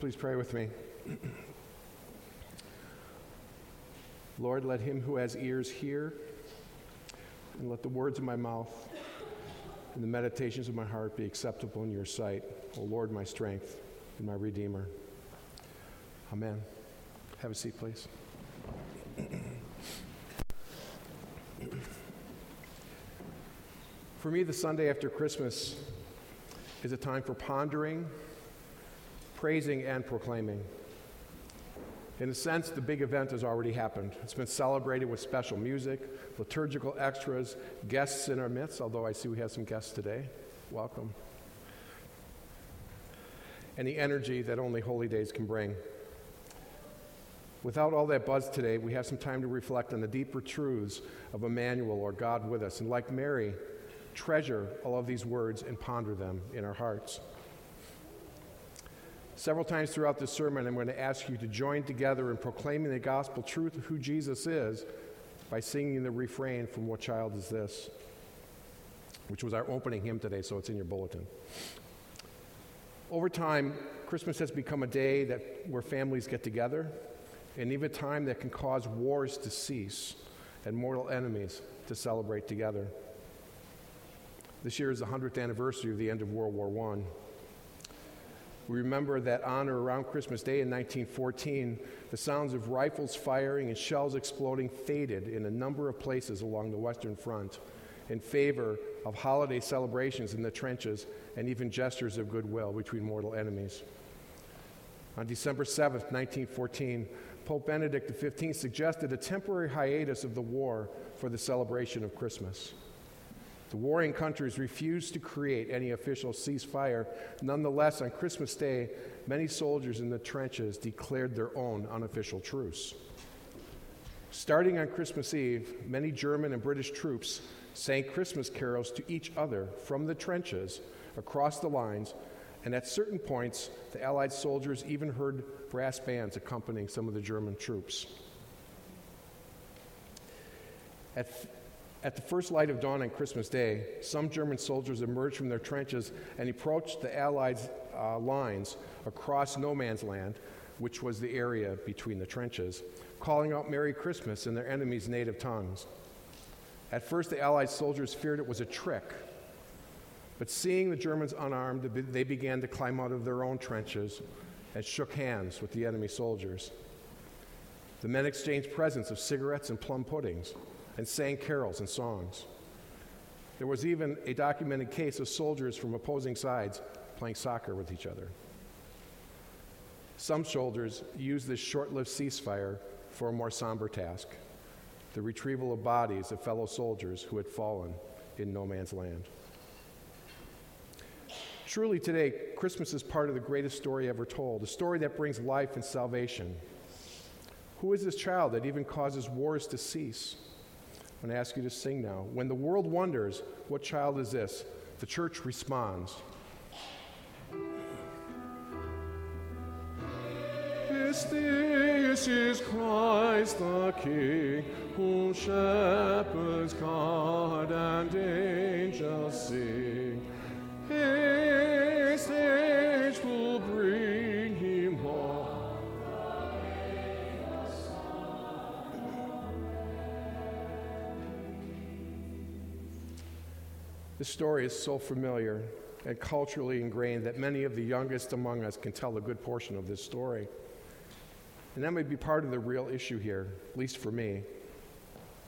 Please pray with me. Lord, let him who has ears hear, and let the words of my mouth and the meditations of my heart be acceptable in your sight, O Lord, my strength and my Redeemer. Amen. Have a seat, please. For me, the Sunday after Christmas is a time for pondering, praising, and proclaiming. In a sense, the big event has already happened. It's been celebrated with special music, liturgical extras, guests in our midst, although I see we have some guests today. Welcome. And the energy that only holy days can bring. Without all that buzz today, we have some time to reflect on the deeper truths of Emmanuel or God with us. And like Mary, treasure all of these words and ponder them in our hearts. Several times throughout this sermon, I'm going to ask you to join together in proclaiming the gospel truth of who Jesus is by singing the refrain from What Child Is This? which was our opening hymn today, so it's in your bulletin. Over time, Christmas has become a day that, where families get together, and even a time that can cause wars to cease and mortal enemies to celebrate together. This year is the 100th anniversary of the end of World War I. We remember that on or around Christmas Day in 1914, the sounds of rifles firing and shells exploding faded in a number of places along the Western Front in favor of holiday celebrations in the trenches and even gestures of goodwill between mortal enemies. On December 7, 1914, Pope Benedict XV suggested a temporary hiatus of the war for the celebration of Christmas. The warring countries refused to create any official ceasefire. Nonetheless, on Christmas Day, many soldiers in the trenches declared their own unofficial truce. Starting on Christmas Eve, many German and British troops sang Christmas carols to each other from the trenches across the lines, and at certain points, the Allied soldiers even heard brass bands accompanying some of the German troops. At at the first light of dawn on Christmas Day, some German soldiers emerged from their trenches and approached the Allied uh, lines across no man's land, which was the area between the trenches, calling out Merry Christmas in their enemies' native tongues. At first, the Allied soldiers feared it was a trick, but seeing the Germans unarmed, they began to climb out of their own trenches and shook hands with the enemy soldiers. The men exchanged presents of cigarettes and plum puddings and sang carols and songs. There was even a documented case of soldiers from opposing sides playing soccer with each other. Some soldiers used this short lived ceasefire for a more somber task the retrieval of bodies of fellow soldiers who had fallen in no man's land. Truly, today, Christmas is part of the greatest story ever told, a story that brings life and salvation. Who is this child that even causes wars to cease? I'm going to ask you to sing now. When the world wonders, what child is this? The church responds. This, this is Christ the King, whom shepherds guard and angels sing. His age This story is so familiar and culturally ingrained that many of the youngest among us can tell a good portion of this story. And that may be part of the real issue here, at least for me.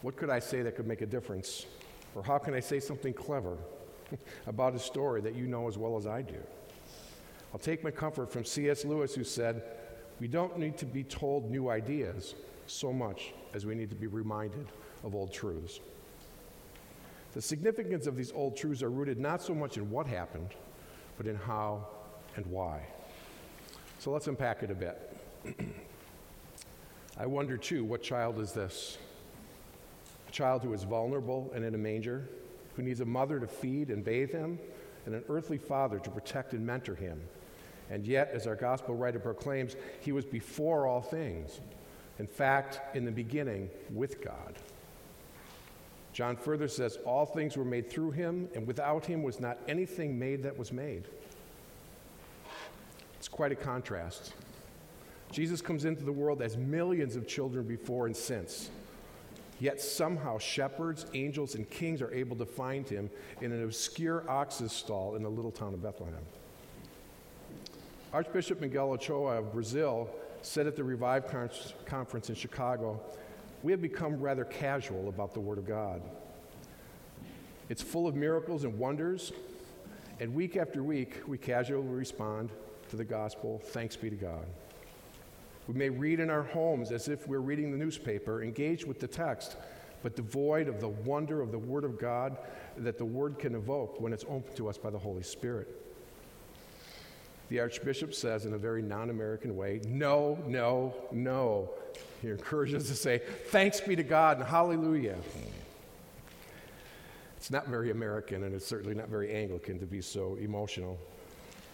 What could I say that could make a difference? Or how can I say something clever about a story that you know as well as I do? I'll take my comfort from C.S. Lewis, who said, We don't need to be told new ideas so much as we need to be reminded of old truths. The significance of these old truths are rooted not so much in what happened, but in how and why. So let's unpack it a bit. I wonder too, what child is this? A child who is vulnerable and in a manger, who needs a mother to feed and bathe him, and an earthly father to protect and mentor him. And yet, as our gospel writer proclaims, he was before all things. In fact, in the beginning, with God. John further says, All things were made through him, and without him was not anything made that was made. It's quite a contrast. Jesus comes into the world as millions of children before and since. Yet somehow shepherds, angels, and kings are able to find him in an obscure ox's stall in the little town of Bethlehem. Archbishop Miguel Ochoa of Brazil said at the Revive Conference in Chicago, We have become rather casual about the Word of God. It's full of miracles and wonders, and week after week, we casually respond to the gospel, thanks be to God. We may read in our homes as if we're reading the newspaper, engaged with the text, but devoid of the wonder of the Word of God that the Word can evoke when it's opened to us by the Holy Spirit. The Archbishop says in a very non American way, no, no, no. He encourages us to say, thanks be to God and hallelujah. It's not very American, and it's certainly not very Anglican to be so emotional.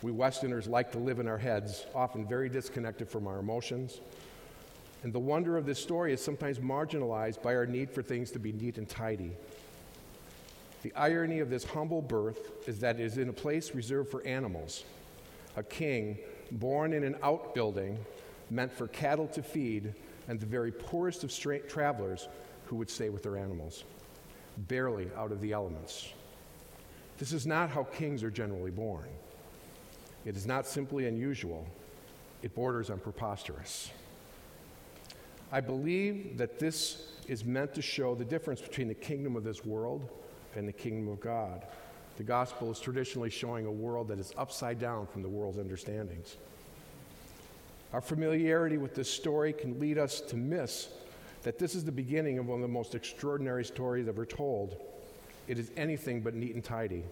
We Westerners like to live in our heads, often very disconnected from our emotions. And the wonder of this story is sometimes marginalized by our need for things to be neat and tidy. The irony of this humble birth is that it is in a place reserved for animals. A king born in an outbuilding meant for cattle to feed and the very poorest of travelers who would stay with their animals, barely out of the elements. This is not how kings are generally born. It is not simply unusual, it borders on preposterous. I believe that this is meant to show the difference between the kingdom of this world and the kingdom of God. The gospel is traditionally showing a world that is upside down from the world's understandings. Our familiarity with this story can lead us to miss that this is the beginning of one of the most extraordinary stories ever told. It is anything but neat and tidy.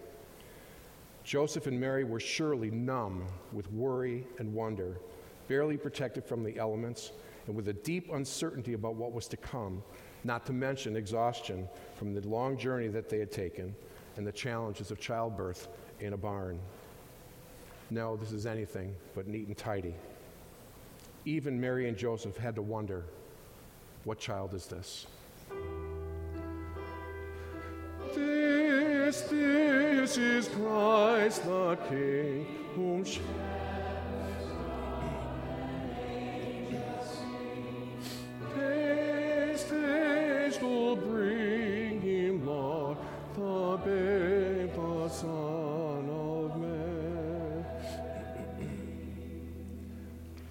Joseph and Mary were surely numb with worry and wonder, barely protected from the elements, and with a deep uncertainty about what was to come, not to mention exhaustion from the long journey that they had taken and the challenges of childbirth in a barn. No, this is anything but neat and tidy. Even Mary and Joseph had to wonder what child is this? This, this is Christ the King, whom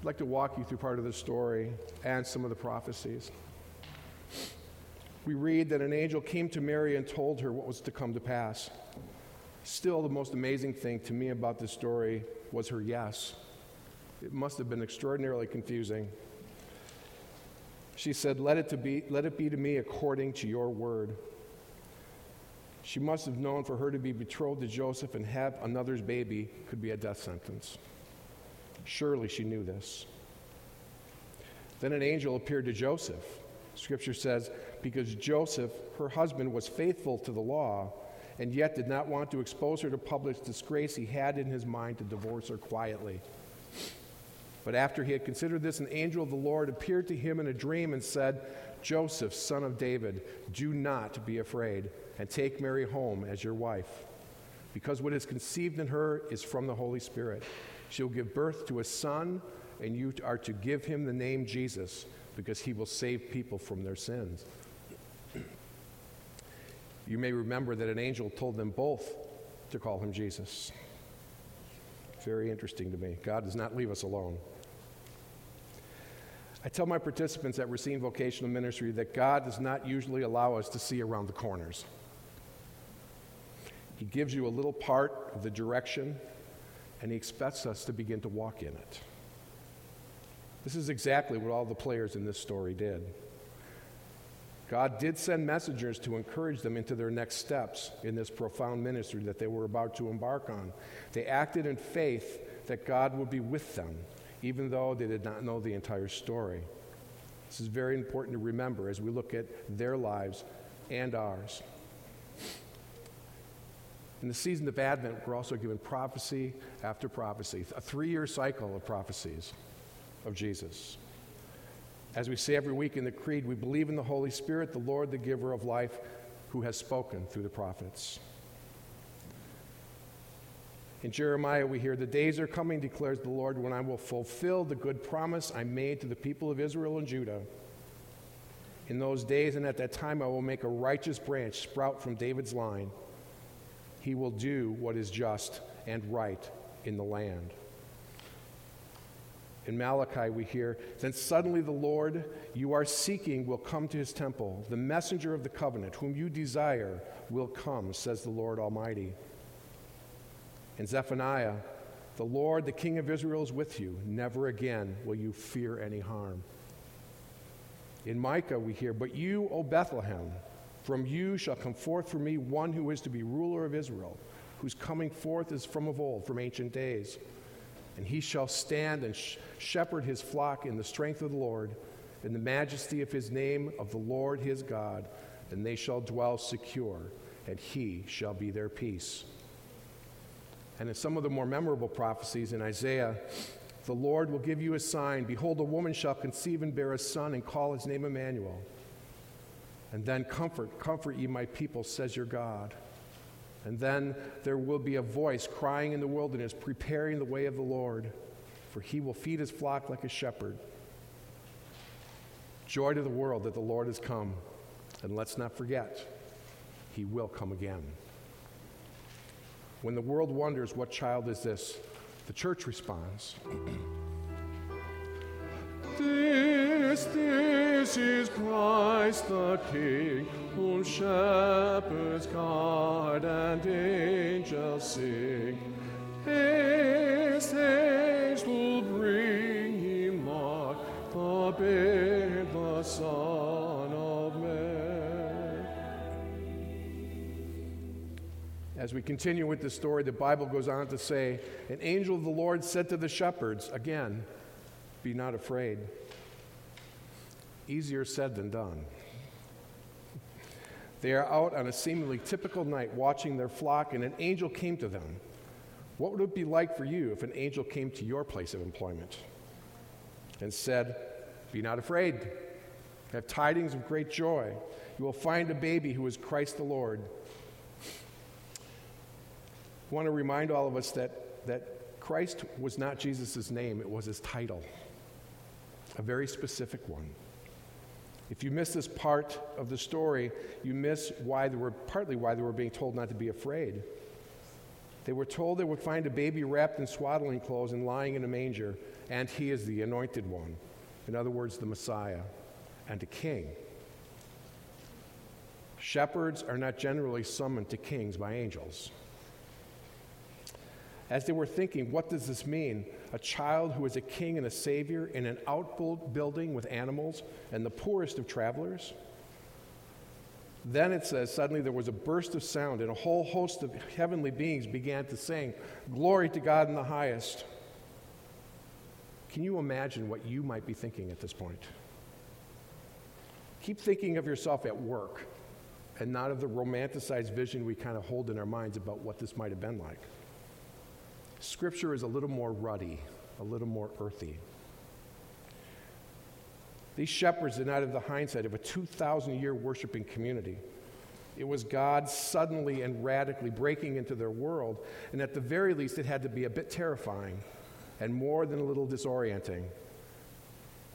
I'd like to walk you through part of the story and some of the prophecies we read that an angel came to Mary and told her what was to come to pass. Still, the most amazing thing to me about this story was her yes. It must have been extraordinarily confusing. She said, let it, to be, let it be to me according to your word. She must have known for her to be betrothed to Joseph and have another's baby could be a death sentence. Surely she knew this. Then an angel appeared to Joseph. Scripture says, because Joseph, her husband, was faithful to the law and yet did not want to expose her to public disgrace, he had in his mind to divorce her quietly. But after he had considered this, an angel of the Lord appeared to him in a dream and said, Joseph, son of David, do not be afraid, and take Mary home as your wife, because what is conceived in her is from the Holy Spirit. She'll give birth to a son, and you are to give him the name Jesus, because he will save people from their sins. You may remember that an angel told them both to call him Jesus. Very interesting to me. God does not leave us alone. I tell my participants at Racine Vocational Ministry that God does not usually allow us to see around the corners. He gives you a little part of the direction, and He expects us to begin to walk in it. This is exactly what all the players in this story did. God did send messengers to encourage them into their next steps in this profound ministry that they were about to embark on. They acted in faith that God would be with them, even though they did not know the entire story. This is very important to remember as we look at their lives and ours. In the season of Advent, we're also given prophecy after prophecy, a three year cycle of prophecies of Jesus. As we say every week in the Creed, we believe in the Holy Spirit, the Lord, the giver of life, who has spoken through the prophets. In Jeremiah, we hear, The days are coming, declares the Lord, when I will fulfill the good promise I made to the people of Israel and Judah. In those days and at that time, I will make a righteous branch sprout from David's line. He will do what is just and right in the land. In Malachi, we hear, Then suddenly the Lord you are seeking will come to his temple. The messenger of the covenant, whom you desire, will come, says the Lord Almighty. In Zephaniah, the Lord, the King of Israel, is with you. Never again will you fear any harm. In Micah, we hear, But you, O Bethlehem, from you shall come forth for me one who is to be ruler of Israel, whose coming forth is from of old, from ancient days. And he shall stand and sh- shepherd his flock in the strength of the Lord, in the majesty of his name of the Lord his God, and they shall dwell secure, and he shall be their peace. And in some of the more memorable prophecies in Isaiah, the Lord will give you a sign. Behold, a woman shall conceive and bear a son and call his name Emmanuel. And then comfort, comfort ye my people, says your God. And then there will be a voice crying in the wilderness, preparing the way of the Lord, for he will feed his flock like a shepherd. Joy to the world that the Lord has come. And let's not forget, he will come again. When the world wonders, what child is this? The church responds This, this is Christ the King, whom shepherds guard and angels sing. His angels will bring him luck, the babe, the Son of Man. As we continue with the story, the Bible goes on to say, An angel of the Lord said to the shepherds, again, be not afraid. Easier said than done. They are out on a seemingly typical night watching their flock, and an angel came to them. What would it be like for you if an angel came to your place of employment and said, Be not afraid, have tidings of great joy. You will find a baby who is Christ the Lord. I want to remind all of us that, that Christ was not Jesus' name, it was his title, a very specific one. If you miss this part of the story, you miss why they were partly why they were being told not to be afraid. They were told they would find a baby wrapped in swaddling clothes and lying in a manger, and he is the anointed one. In other words, the Messiah and a king. Shepherds are not generally summoned to kings by angels. As they were thinking, what does this mean? A child who is a king and a savior in an outbuilding with animals and the poorest of travelers? Then it says, suddenly there was a burst of sound, and a whole host of heavenly beings began to sing, Glory to God in the highest. Can you imagine what you might be thinking at this point? Keep thinking of yourself at work and not of the romanticized vision we kind of hold in our minds about what this might have been like. Scripture is a little more ruddy, a little more earthy. These shepherds did not have the hindsight of a 2,000 year worshiping community. It was God suddenly and radically breaking into their world, and at the very least, it had to be a bit terrifying and more than a little disorienting.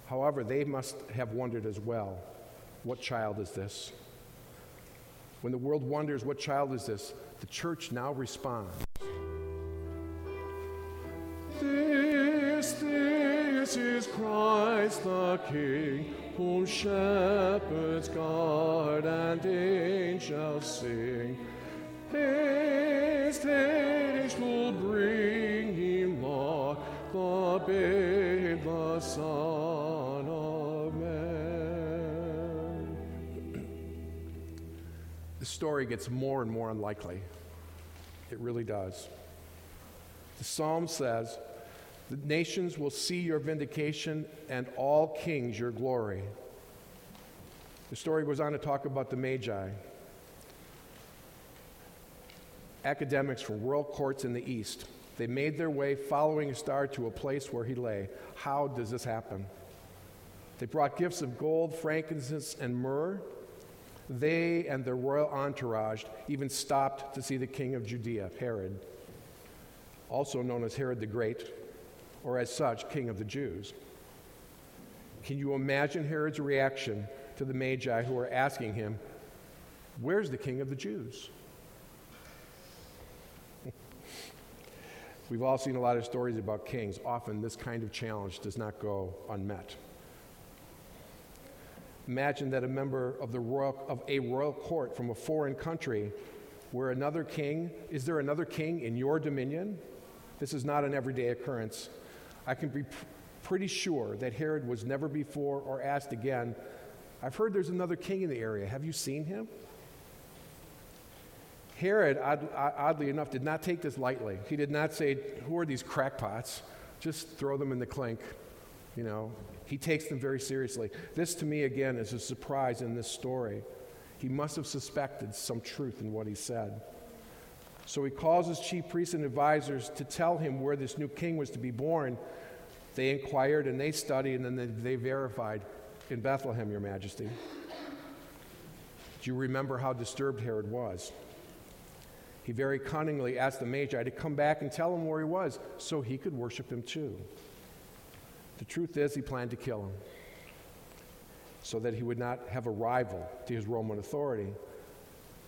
However, they must have wondered as well what child is this? When the world wonders, what child is this? The church now responds. Christ the King, whom shepherds guard and angels sing. His age will bring him luck, the babe, the Son of Man. the story gets more and more unlikely. It really does. The psalm says, The nations will see your vindication and all kings your glory. The story goes on to talk about the Magi, academics from royal courts in the east. They made their way following a star to a place where he lay. How does this happen? They brought gifts of gold, frankincense, and myrrh. They and their royal entourage even stopped to see the king of Judea, Herod. also known as Herod the Great, or as such, King of the Jews. Can you imagine Herod's reaction to the Magi who are asking him, Where's the King of the Jews? We've all seen a lot of stories about kings. Often, this kind of challenge does not go unmet. Imagine that a member of, the royal, of a royal court from a foreign country where another king, is there another king in your dominion? This is not an everyday occurrence. I can be pr- pretty sure that Herod was never before or asked again, I've heard there's another king in the area. Have you seen him? Herod, odd, oddly enough, did not take this lightly. He did not say, Who are these crackpots? Just throw them in the clink. You know, he takes them very seriously. This, to me, again, is a surprise in this story. He must have suspected some truth in what he said. So he calls his chief priests and advisors to tell him where this new king was to be born. They inquired and they studied and then they, they verified in Bethlehem, Your Majesty. Do you remember how disturbed Herod was? He very cunningly asked the Magi to come back and tell him where he was so he could worship him too. The truth is, he planned to kill him so that he would not have a rival to his Roman authority.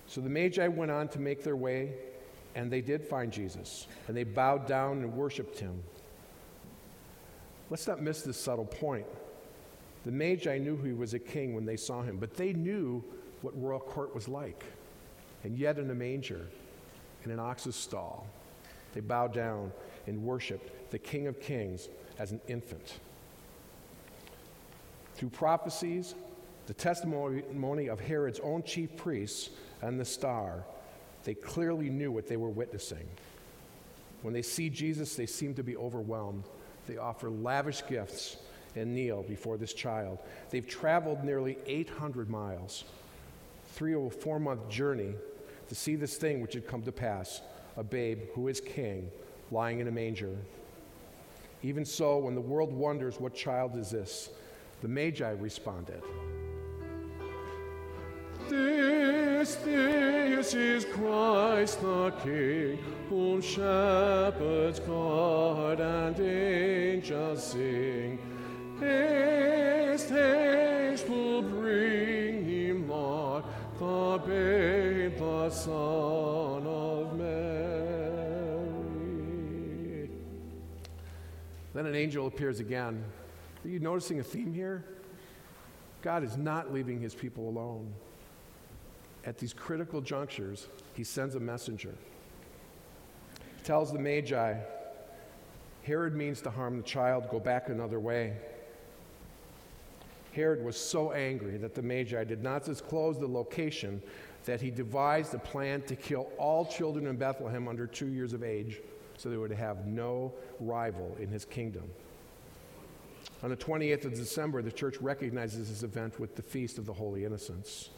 So the Magi went on to make their way, and they did find Jesus, and they bowed down and worshiped him. Let's not miss this subtle point. The Magi knew he was a king when they saw him, but they knew what royal court was like. And yet, in a manger, in an ox's stall. They bowed down and worshiped the King of Kings as an infant. Through prophecies, the testimony of Herod's own chief priests, and the star, they clearly knew what they were witnessing. When they see Jesus, they seem to be overwhelmed. They offer lavish gifts and kneel before this child. They've traveled nearly 800 miles, three or four month journey to see this thing which had come to pass a babe who is king lying in a manger. Even so, when the world wonders what child is this, the Magi responded. This, this is Christ the King, whom shepherds guard and angels sing. Haste, haste, will bring him, Lord, the babe, the Son of Mary. Then an angel appears again. Are you noticing a theme here? God is not leaving his people alone. At these critical junctures, he sends a messenger. He tells the Magi, Herod means to harm the child, go back another way. Herod was so angry that the Magi did not disclose the location that he devised a plan to kill all children in Bethlehem under two years of age so they would have no rival in his kingdom. On the 28th of December, the church recognizes this event with the Feast of the Holy Innocents.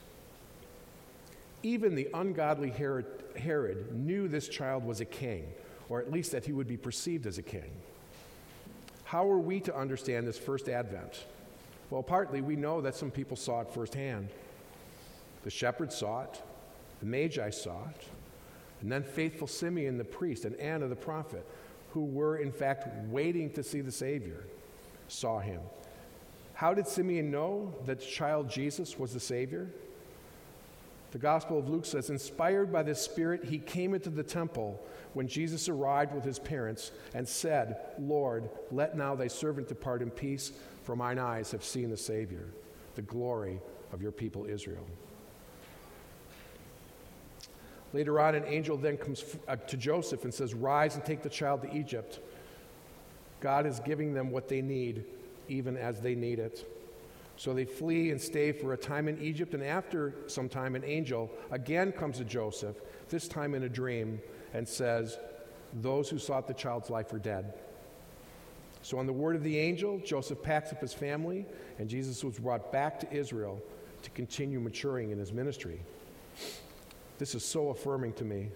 Even the ungodly Herod, Herod knew this child was a king, or at least that he would be perceived as a king. How are we to understand this first advent? Well, partly we know that some people saw it firsthand. The shepherds saw it, the Magi saw it, and then faithful Simeon the priest and Anna the prophet, who were in fact waiting to see the Savior, saw him. How did Simeon know that the child Jesus was the Savior? The Gospel of Luke says, inspired by the Spirit, he came into the temple when Jesus arrived with his parents and said, Lord, let now thy servant depart in peace, for mine eyes have seen the Savior, the glory of your people Israel. Later on, an angel then comes uh, to Joseph and says, Rise and take the child to Egypt. God is giving them what they need, even as they need it. So they flee and stay for a time in Egypt, and after some time, an angel again comes to Joseph, this time in a dream, and says, Those who sought the child's life are dead. So, on the word of the angel, Joseph packs up his family, and Jesus was brought back to Israel to continue maturing in his ministry. This is so affirming to me.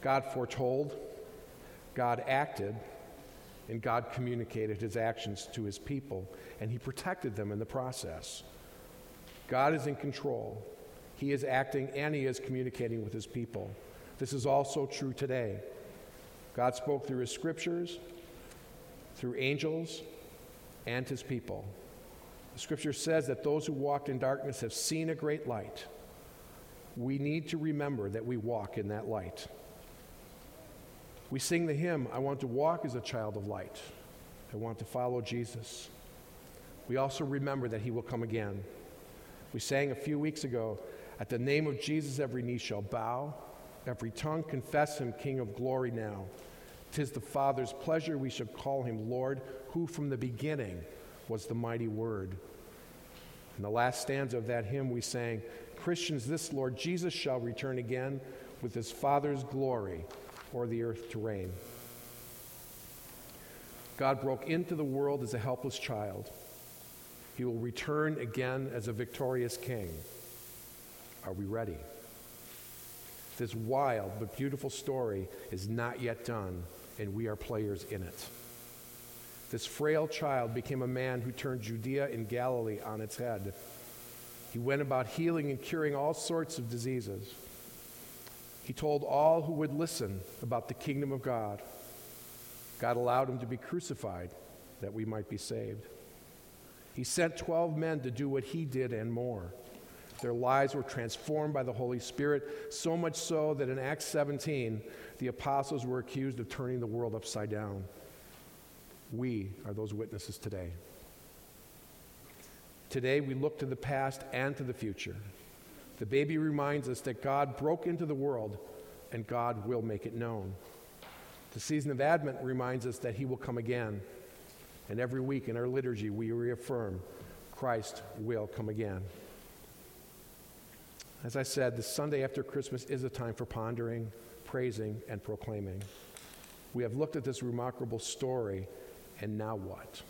God foretold, God acted, and God communicated his actions to his people, and he protected them in the process. God is in control. He is acting and he is communicating with his people. This is also true today. God spoke through his scriptures, through angels, and his people. The scripture says that those who walked in darkness have seen a great light. We need to remember that we walk in that light. We sing the hymn, I want to walk as a child of light. I want to follow Jesus. We also remember that he will come again. We sang a few weeks ago, at the name of Jesus, every knee shall bow, every tongue confess him King of glory now. Tis the Father's pleasure we should call him Lord, who from the beginning was the mighty word. In the last stanza of that hymn, we sang, Christians, this Lord Jesus shall return again with his Father's glory o'er the earth to reign. God broke into the world as a helpless child. He will return again as a victorious king. Are we ready? This wild but beautiful story is not yet done, and we are players in it. This frail child became a man who turned Judea and Galilee on its head. He went about healing and curing all sorts of diseases. He told all who would listen about the kingdom of God. God allowed him to be crucified that we might be saved. He sent 12 men to do what he did and more. Their lives were transformed by the Holy Spirit, so much so that in Acts 17, the apostles were accused of turning the world upside down. We are those witnesses today. Today, we look to the past and to the future. The baby reminds us that God broke into the world and God will make it known. The season of Advent reminds us that He will come again. And every week in our liturgy, we reaffirm Christ will come again. As I said, the Sunday after Christmas is a time for pondering, praising, and proclaiming. We have looked at this remarkable story, and now what?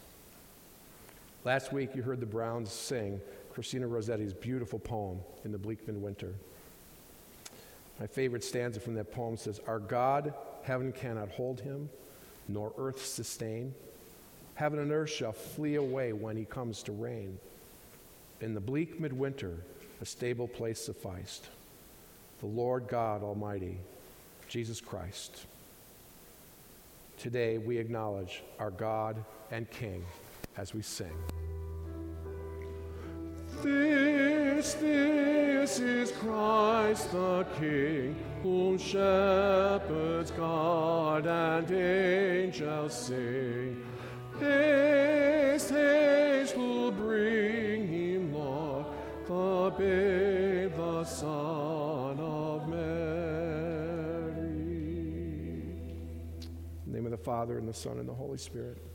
Last week, you heard the Browns sing Christina Rossetti's beautiful poem, In the Bleak Midwinter. My favorite stanza from that poem says, Our God, heaven cannot hold him, nor earth sustain. Heaven and earth shall flee away when he comes to reign. In the bleak midwinter, a stable place sufficed. The Lord God Almighty, Jesus Christ. Today we acknowledge our God and King as we sing. This, this is Christ the King, whom shepherds guard and angels sing. Haste, haste, will bring him, Lord, the babe, the Son of Mary. In the name of the Father, and the Son, and the Holy Spirit.